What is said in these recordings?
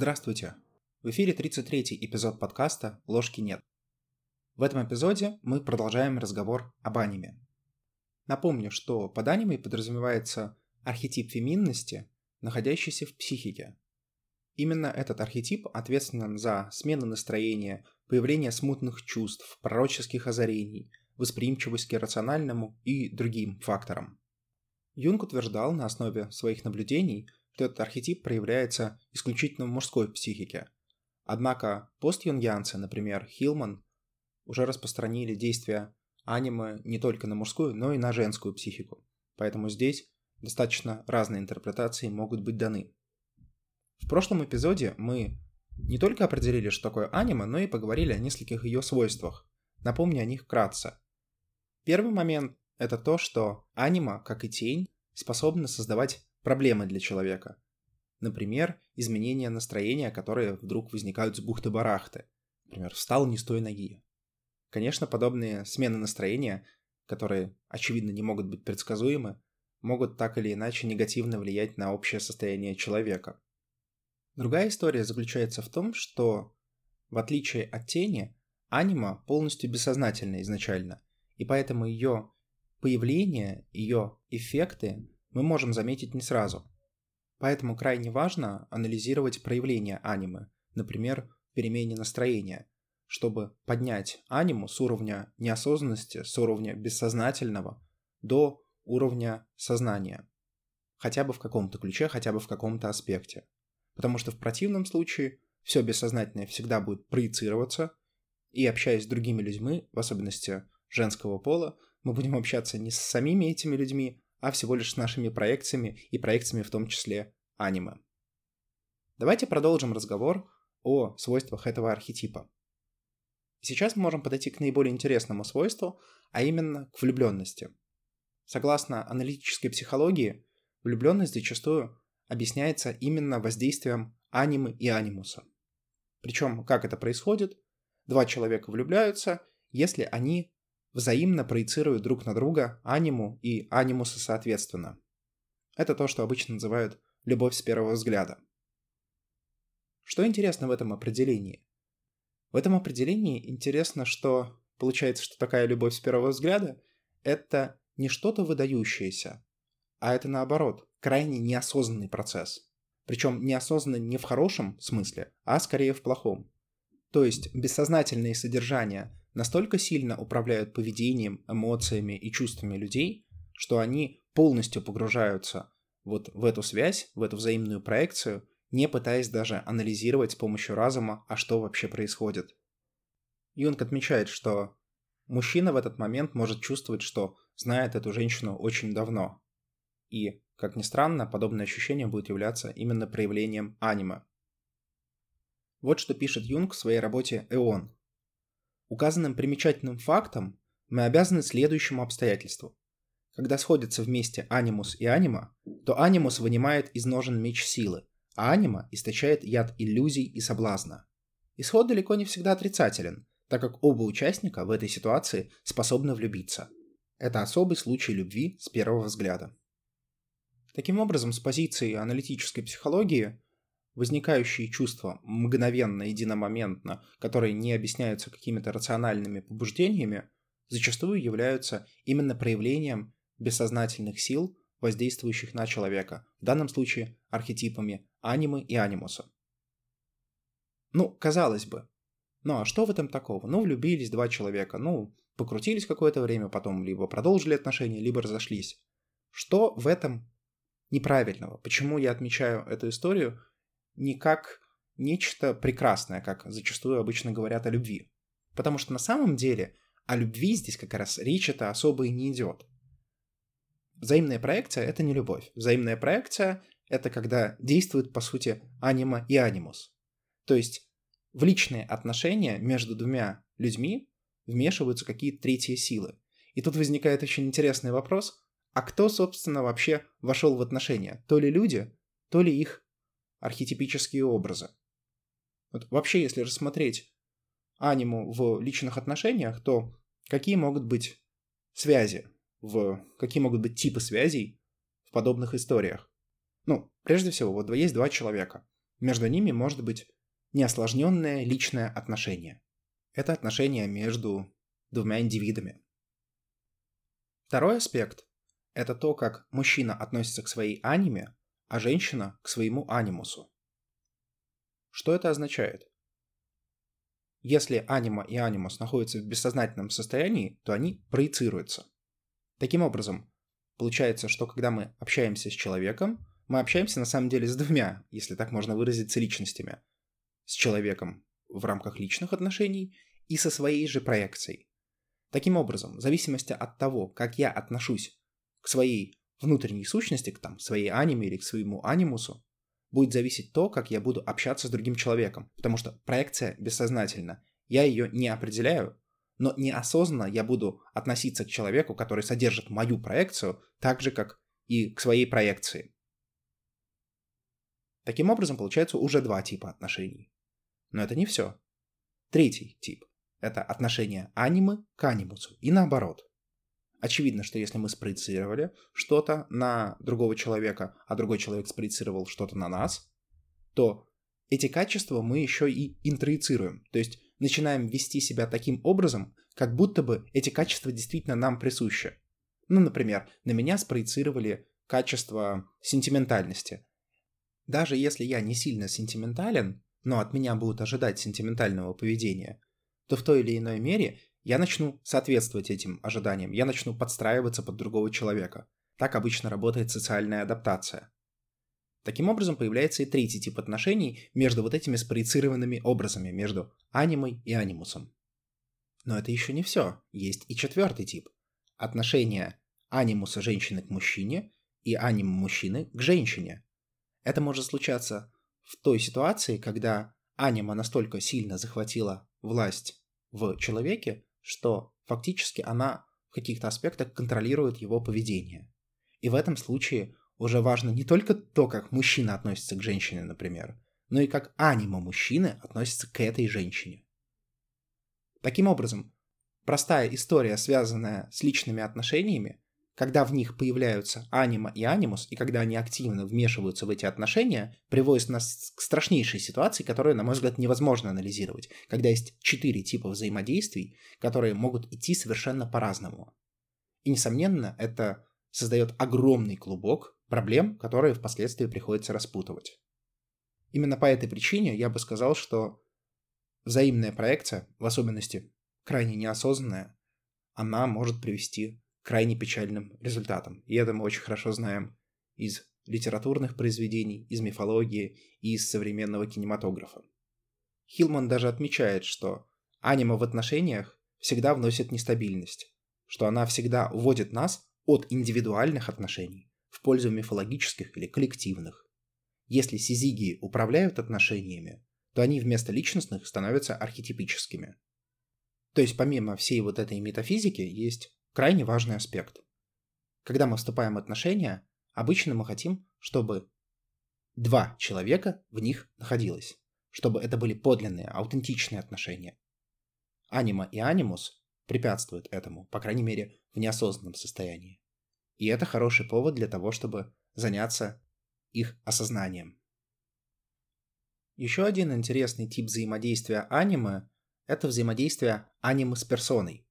Здравствуйте! В эфире 33-й эпизод подкаста «Ложки нет». В этом эпизоде мы продолжаем разговор об аниме. Напомню, что под аниме подразумевается архетип феминности, находящийся в психике. Именно этот архетип ответственен за смену настроения, появление смутных чувств, пророческих озарений, восприимчивость к иррациональному и другим факторам. Юнг утверждал на основе своих наблюдений – этот архетип проявляется исключительно в мужской психике. Однако постюнгианцы, например, Хилман, уже распространили действия аниме не только на мужскую, но и на женскую психику. Поэтому здесь достаточно разные интерпретации могут быть даны. В прошлом эпизоде мы не только определили, что такое аниме, но и поговорили о нескольких ее свойствах. Напомню о них вкратце. Первый момент – это то, что аниме, как и тень, способны создавать проблемы для человека. Например, изменения настроения, которые вдруг возникают с бухты-барахты. Например, встал не с той ноги. Конечно, подобные смены настроения, которые, очевидно, не могут быть предсказуемы, могут так или иначе негативно влиять на общее состояние человека. Другая история заключается в том, что, в отличие от тени, анима полностью бессознательна изначально, и поэтому ее появление, ее эффекты мы можем заметить не сразу. Поэтому крайне важно анализировать проявления анимы, например, перемене настроения, чтобы поднять аниму с уровня неосознанности, с уровня бессознательного до уровня сознания. Хотя бы в каком-то ключе, хотя бы в каком-то аспекте. Потому что в противном случае все бессознательное всегда будет проецироваться, и общаясь с другими людьми, в особенности женского пола, мы будем общаться не с самими этими людьми, а всего лишь с нашими проекциями и проекциями в том числе аниме. Давайте продолжим разговор о свойствах этого архетипа. Сейчас мы можем подойти к наиболее интересному свойству, а именно к влюбленности. Согласно аналитической психологии, влюбленность зачастую объясняется именно воздействием анимы и анимуса. Причем, как это происходит? Два человека влюбляются, если они взаимно проецируют друг на друга аниму и анимуса соответственно. Это то, что обычно называют любовь с первого взгляда. Что интересно в этом определении? В этом определении интересно, что получается, что такая любовь с первого взгляда – это не что-то выдающееся, а это наоборот, крайне неосознанный процесс. Причем неосознанный не в хорошем смысле, а скорее в плохом. То есть бессознательные содержания настолько сильно управляют поведением, эмоциями и чувствами людей, что они полностью погружаются вот в эту связь, в эту взаимную проекцию, не пытаясь даже анализировать с помощью разума, а что вообще происходит. Юнг отмечает, что мужчина в этот момент может чувствовать, что знает эту женщину очень давно. И, как ни странно, подобное ощущение будет являться именно проявлением аниме. Вот что пишет Юнг в своей работе «Эон», Указанным примечательным фактом мы обязаны следующему обстоятельству. Когда сходятся вместе анимус и анима, то анимус вынимает из ножен меч силы, а анима источает яд иллюзий и соблазна. Исход далеко не всегда отрицателен, так как оба участника в этой ситуации способны влюбиться. Это особый случай любви с первого взгляда. Таким образом, с позиции аналитической психологии возникающие чувства мгновенно, единомоментно, которые не объясняются какими-то рациональными побуждениями, зачастую являются именно проявлением бессознательных сил, воздействующих на человека, в данном случае архетипами анимы и анимуса. Ну, казалось бы. Ну а что в этом такого? Ну, влюбились два человека, ну, покрутились какое-то время, потом либо продолжили отношения, либо разошлись. Что в этом неправильного? Почему я отмечаю эту историю не как нечто прекрасное, как зачастую обычно говорят о любви. Потому что на самом деле о любви здесь как раз речь это особо и не идет. Взаимная проекция — это не любовь. Взаимная проекция — это когда действует, по сути, анима и анимус. То есть в личные отношения между двумя людьми вмешиваются какие-то третьи силы. И тут возникает очень интересный вопрос, а кто, собственно, вообще вошел в отношения? То ли люди, то ли их архетипические образы. Вот вообще, если рассмотреть аниму в личных отношениях, то какие могут быть связи, в, какие могут быть типы связей в подобных историях? Ну, прежде всего, вот есть два человека. между ними может быть неосложненное личное отношение. Это отношение между двумя индивидами. Второй аспект – это то, как мужчина относится к своей аниме, а женщина – к своему анимусу. Что это означает? Если анима и анимус находятся в бессознательном состоянии, то они проецируются. Таким образом, получается, что когда мы общаемся с человеком, мы общаемся на самом деле с двумя, если так можно выразиться, личностями. С человеком в рамках личных отношений и со своей же проекцией. Таким образом, в зависимости от того, как я отношусь к своей внутренней сущности, к там, своей аниме или к своему анимусу, будет зависеть то, как я буду общаться с другим человеком. Потому что проекция бессознательна. Я ее не определяю, но неосознанно я буду относиться к человеку, который содержит мою проекцию, так же, как и к своей проекции. Таким образом, получается уже два типа отношений. Но это не все. Третий тип – это отношение анимы к анимусу и наоборот. Очевидно, что если мы спроецировали что-то на другого человека, а другой человек спроецировал что-то на нас, то эти качества мы еще и интроицируем. То есть начинаем вести себя таким образом, как будто бы эти качества действительно нам присущи. Ну, например, на меня спроецировали качество сентиментальности, даже если я не сильно сентиментален, но от меня будут ожидать сентиментального поведения, то в той или иной мере я начну соответствовать этим ожиданиям, я начну подстраиваться под другого человека. Так обычно работает социальная адаптация. Таким образом появляется и третий тип отношений между вот этими спроецированными образами, между анимой и анимусом. Но это еще не все. Есть и четвертый тип. Отношения анимуса женщины к мужчине и анима мужчины к женщине. Это может случаться в той ситуации, когда анима настолько сильно захватила власть в человеке, что фактически она в каких-то аспектах контролирует его поведение. И в этом случае уже важно не только то, как мужчина относится к женщине, например, но и как анима мужчины относится к этой женщине. Таким образом, простая история, связанная с личными отношениями, когда в них появляются анима и анимус, и когда они активно вмешиваются в эти отношения, приводит нас к страшнейшей ситуации, которую, на мой взгляд, невозможно анализировать, когда есть четыре типа взаимодействий, которые могут идти совершенно по-разному. И, несомненно, это создает огромный клубок проблем, которые впоследствии приходится распутывать. Именно по этой причине я бы сказал, что взаимная проекция, в особенности крайне неосознанная, она может привести крайне печальным результатом. И это мы очень хорошо знаем из литературных произведений, из мифологии и из современного кинематографа. Хилман даже отмечает, что анима в отношениях всегда вносит нестабильность, что она всегда уводит нас от индивидуальных отношений в пользу мифологических или коллективных. Если сизигии управляют отношениями, то они вместо личностных становятся архетипическими. То есть помимо всей вот этой метафизики есть крайне важный аспект. Когда мы вступаем в отношения, обычно мы хотим, чтобы два человека в них находилось, чтобы это были подлинные, аутентичные отношения. Анима и анимус препятствуют этому, по крайней мере, в неосознанном состоянии. И это хороший повод для того, чтобы заняться их осознанием. Еще один интересный тип взаимодействия аниме – это взаимодействие анимы с персоной.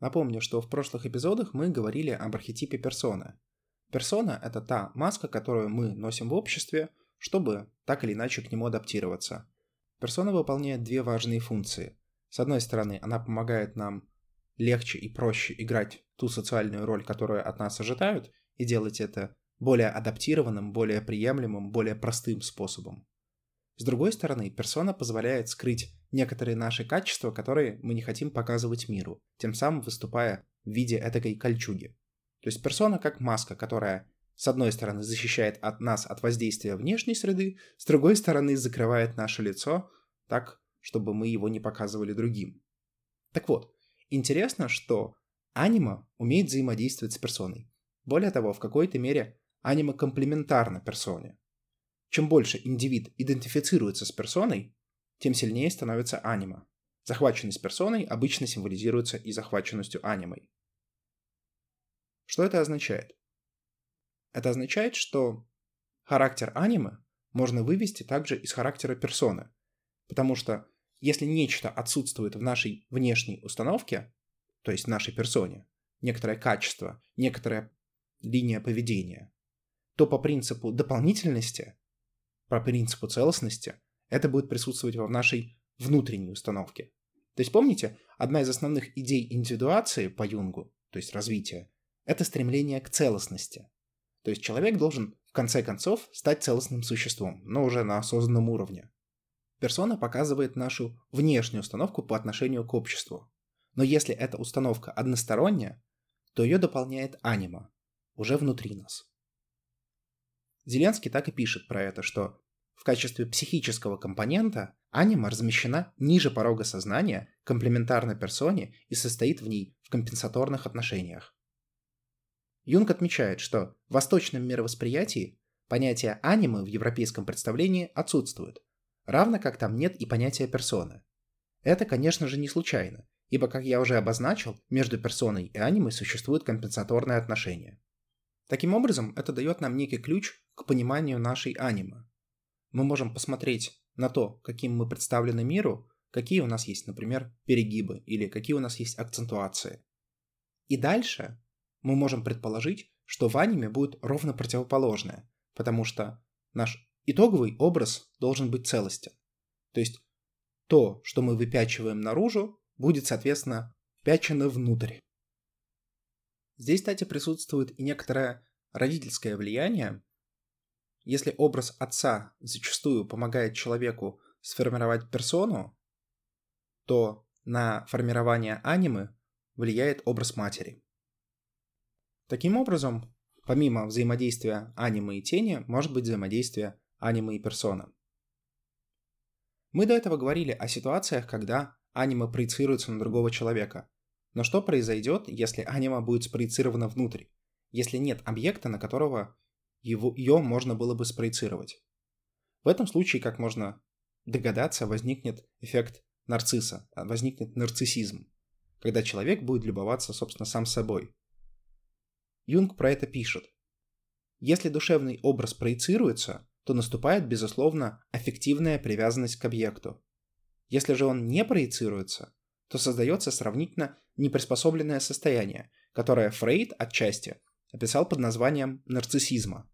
Напомню, что в прошлых эпизодах мы говорили об архетипе персоны. Персона – это та маска, которую мы носим в обществе, чтобы так или иначе к нему адаптироваться. Персона выполняет две важные функции. С одной стороны, она помогает нам легче и проще играть ту социальную роль, которую от нас ожидают, и делать это более адаптированным, более приемлемым, более простым способом. С другой стороны, персона позволяет скрыть некоторые наши качества, которые мы не хотим показывать миру, тем самым выступая в виде этакой кольчуги. То есть персона как маска, которая с одной стороны защищает от нас от воздействия внешней среды, с другой стороны закрывает наше лицо так, чтобы мы его не показывали другим. Так вот, интересно, что анима умеет взаимодействовать с персоной. Более того, в какой-то мере анима комплементарна персоне. Чем больше индивид идентифицируется с персоной, тем сильнее становится анима. Захваченность персоной обычно символизируется и захваченностью анимой. Что это означает? Это означает, что характер анимы можно вывести также из характера персоны. Потому что если нечто отсутствует в нашей внешней установке, то есть в нашей персоне, некоторое качество, некоторая линия поведения, то по принципу дополнительности, по принципу целостности, это будет присутствовать в нашей внутренней установке. То есть помните, одна из основных идей индивидуации по Юнгу, то есть развития, это стремление к целостности. То есть человек должен в конце концов стать целостным существом, но уже на осознанном уровне. Персона показывает нашу внешнюю установку по отношению к обществу. Но если эта установка односторонняя, то ее дополняет анима, уже внутри нас. Зеленский так и пишет про это, что в качестве психического компонента анима размещена ниже порога сознания, комплементарно персоне и состоит в ней в компенсаторных отношениях. Юнг отмечает, что в восточном мировосприятии понятие анимы в европейском представлении отсутствует, равно как там нет и понятия персоны. Это, конечно же, не случайно, ибо, как я уже обозначил, между персоной и анимой существует компенсаторное отношение. Таким образом, это дает нам некий ключ к пониманию нашей анимы. Мы можем посмотреть на то, каким мы представлены миру, какие у нас есть, например, перегибы или какие у нас есть акцентуации. И дальше мы можем предположить, что в аниме будет ровно противоположное, потому что наш итоговый образ должен быть целостен. То есть то, что мы выпячиваем наружу, будет, соответственно, впячено внутрь. Здесь, кстати, присутствует и некоторое родительское влияние. Если образ отца зачастую помогает человеку сформировать персону, то на формирование анимы влияет образ матери. Таким образом, помимо взаимодействия анимы и тени, может быть взаимодействие анимы и персона. Мы до этого говорили о ситуациях, когда анима проецируется на другого человека. Но что произойдет, если анима будет спроецирована внутрь, если нет объекта, на которого его, ее можно было бы спроецировать? В этом случае, как можно догадаться, возникнет эффект нарцисса, возникнет нарциссизм, когда человек будет любоваться, собственно, сам собой – Юнг про это пишет. Если душевный образ проецируется, то наступает, безусловно, аффективная привязанность к объекту. Если же он не проецируется, то создается сравнительно неприспособленное состояние, которое Фрейд отчасти описал под названием нарциссизма.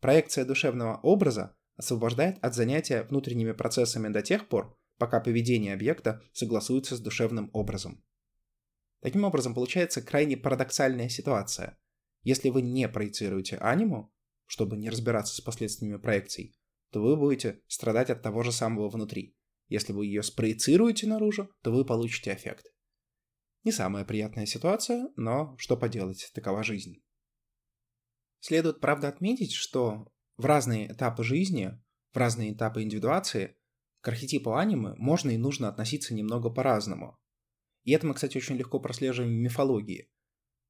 Проекция душевного образа освобождает от занятия внутренними процессами до тех пор, пока поведение объекта согласуется с душевным образом. Таким образом, получается крайне парадоксальная ситуация. Если вы не проецируете аниму, чтобы не разбираться с последствиями проекций, то вы будете страдать от того же самого внутри. Если вы ее спроецируете наружу, то вы получите эффект. Не самая приятная ситуация, но что поделать, такова жизнь. Следует, правда, отметить, что в разные этапы жизни, в разные этапы индивидуации к архетипу анимы можно и нужно относиться немного по-разному. И это мы, кстати, очень легко прослеживаем в мифологии.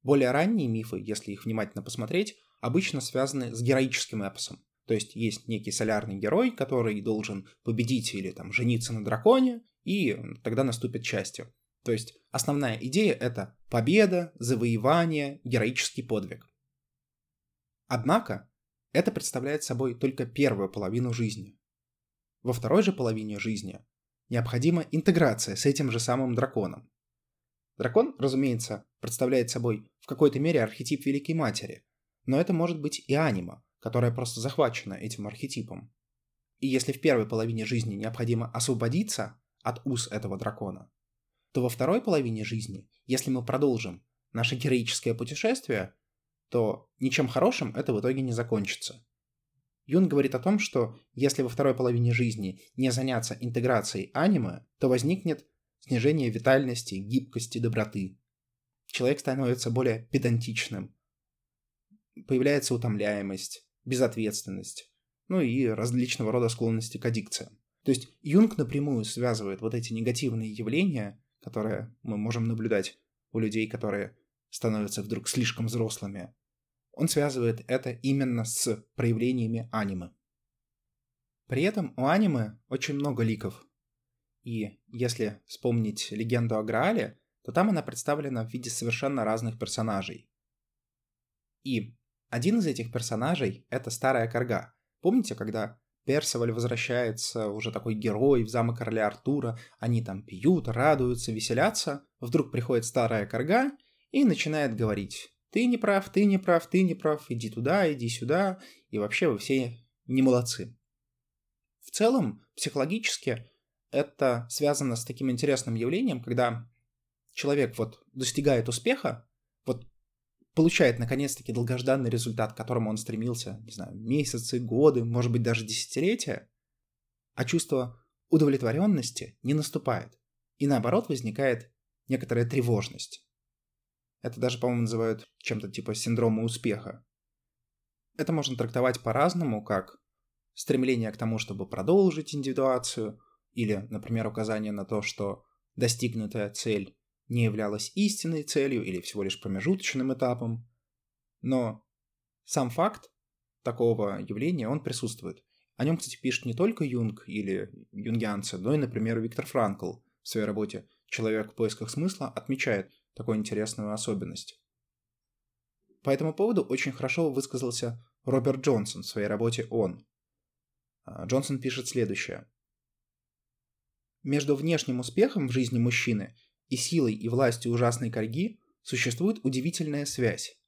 Более ранние мифы, если их внимательно посмотреть, обычно связаны с героическим эпосом. То есть есть некий солярный герой, который должен победить или там жениться на драконе, и тогда наступит счастье. То есть основная идея — это победа, завоевание, героический подвиг. Однако это представляет собой только первую половину жизни. Во второй же половине жизни необходима интеграция с этим же самым драконом. Дракон, разумеется, представляет собой в какой-то мере архетип Великой Матери, но это может быть и анима, которая просто захвачена этим архетипом. И если в первой половине жизни необходимо освободиться от уз этого дракона, то во второй половине жизни, если мы продолжим наше героическое путешествие, то ничем хорошим это в итоге не закончится. Юн говорит о том, что если во второй половине жизни не заняться интеграцией аниме, то возникнет снижение витальности, гибкости, доброты. Человек становится более педантичным. Появляется утомляемость, безответственность, ну и различного рода склонности к аддикциям. То есть Юнг напрямую связывает вот эти негативные явления, которые мы можем наблюдать у людей, которые становятся вдруг слишком взрослыми. Он связывает это именно с проявлениями анимы. При этом у анимы очень много ликов, и если вспомнить легенду о Граале, то там она представлена в виде совершенно разных персонажей. И один из этих персонажей — это старая корга. Помните, когда Персиваль возвращается, уже такой герой в замок короля Артура, они там пьют, радуются, веселятся. Вдруг приходит старая корга и начинает говорить «Ты не прав, ты не прав, ты не прав, иди туда, иди сюда, и вообще вы все не молодцы». В целом, психологически, это связано с таким интересным явлением, когда человек вот достигает успеха, вот получает наконец-таки долгожданный результат, к которому он стремился, не знаю, месяцы, годы, может быть, даже десятилетия, а чувство удовлетворенности не наступает. И наоборот возникает некоторая тревожность. Это даже, по-моему, называют чем-то типа синдрома успеха. Это можно трактовать по-разному, как стремление к тому, чтобы продолжить индивидуацию, или, например, указание на то, что достигнутая цель не являлась истинной целью или всего лишь промежуточным этапом. Но сам факт такого явления, он присутствует. О нем, кстати, пишет не только Юнг или юнгианцы, но и, например, Виктор Франкл в своей работе «Человек в поисках смысла» отмечает такую интересную особенность. По этому поводу очень хорошо высказался Роберт Джонсон в своей работе «Он». А, Джонсон пишет следующее. Между внешним успехом в жизни мужчины и силой и властью ужасной корги существует удивительная связь.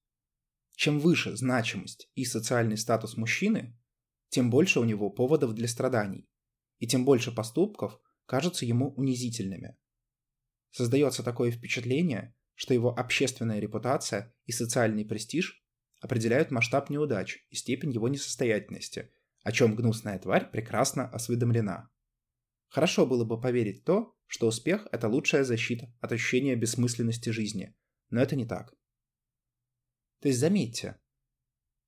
Чем выше значимость и социальный статус мужчины, тем больше у него поводов для страданий, и тем больше поступков кажутся ему унизительными. Создается такое впечатление, что его общественная репутация и социальный престиж определяют масштаб неудач и степень его несостоятельности, о чем гнусная тварь прекрасно осведомлена. Хорошо было бы поверить то, что успех – это лучшая защита от ощущения бессмысленности жизни, но это не так. То есть заметьте,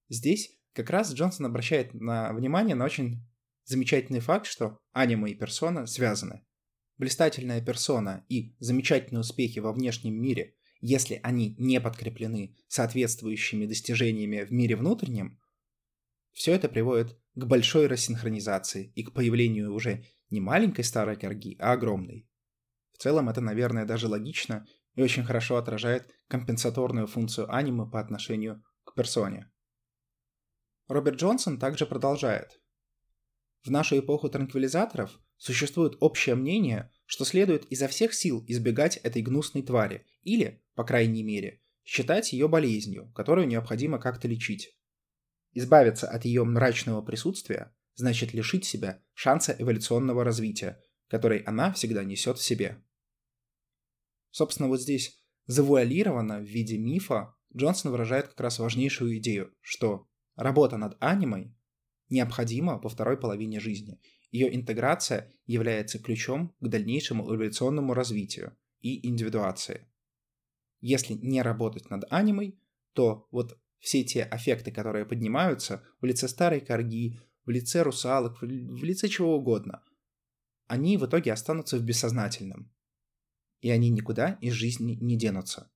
здесь как раз Джонсон обращает на внимание на очень замечательный факт, что аниме и персона связаны. Блистательная персона и замечательные успехи во внешнем мире, если они не подкреплены соответствующими достижениями в мире внутреннем, все это приводит к большой рассинхронизации и к появлению уже не маленькой старой корги, а огромной. В целом это, наверное, даже логично и очень хорошо отражает компенсаторную функцию аниме по отношению к персоне. Роберт Джонсон также продолжает. В нашу эпоху транквилизаторов существует общее мнение, что следует изо всех сил избегать этой гнусной твари или, по крайней мере, считать ее болезнью, которую необходимо как-то лечить. Избавиться от ее мрачного присутствия значит лишить себя шанса эволюционного развития, который она всегда несет в себе. Собственно, вот здесь завуалированно в виде мифа Джонсон выражает как раз важнейшую идею, что работа над анимой необходима во второй половине жизни. Ее интеграция является ключом к дальнейшему эволюционному развитию и индивидуации. Если не работать над анимой, то вот все те аффекты, которые поднимаются в лице старой корги, в лице русалок, в лице чего угодно – они в итоге останутся в бессознательном. И они никуда из жизни не денутся.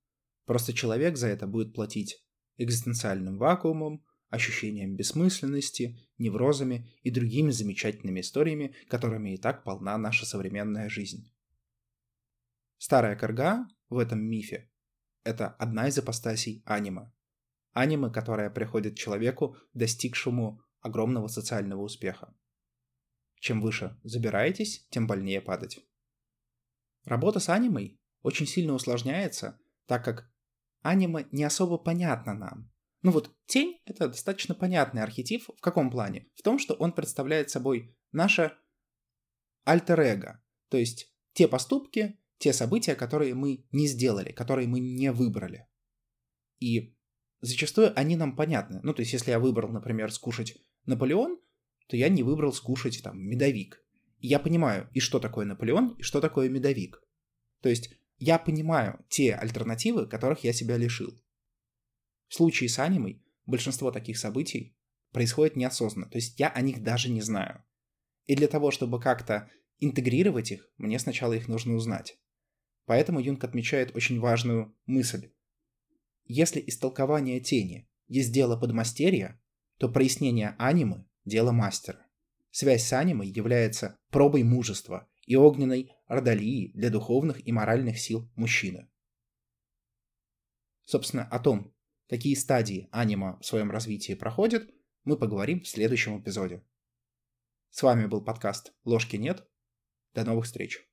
Просто человек за это будет платить экзистенциальным вакуумом, ощущением бессмысленности, неврозами и другими замечательными историями, которыми и так полна наша современная жизнь. Старая корга в этом мифе – это одна из апостасий анима. Анима, которая приходит человеку, достигшему огромного социального успеха. Чем выше забираетесь, тем больнее падать. Работа с анимой очень сильно усложняется, так как аниме не особо понятно нам. Ну вот тень — это достаточно понятный архетип. В каком плане? В том, что он представляет собой наше альтер-эго, то есть те поступки, те события, которые мы не сделали, которые мы не выбрали. И зачастую они нам понятны. Ну, то есть, если я выбрал, например, скушать Наполеон, то я не выбрал скушать там медовик. Я понимаю, и что такое Наполеон, и что такое медовик. То есть я понимаю те альтернативы, которых я себя лишил. В случае с анимой большинство таких событий происходит неосознанно, то есть я о них даже не знаю. И для того, чтобы как-то интегрировать их, мне сначала их нужно узнать. Поэтому Юнг отмечает очень важную мысль. Если истолкование тени есть дело подмастерья, то прояснение анимы дело мастера. Связь с анимой является пробой мужества и огненной родолии для духовных и моральных сил мужчины. Собственно, о том, какие стадии анима в своем развитии проходит, мы поговорим в следующем эпизоде. С вами был подкаст «Ложки нет». До новых встреч.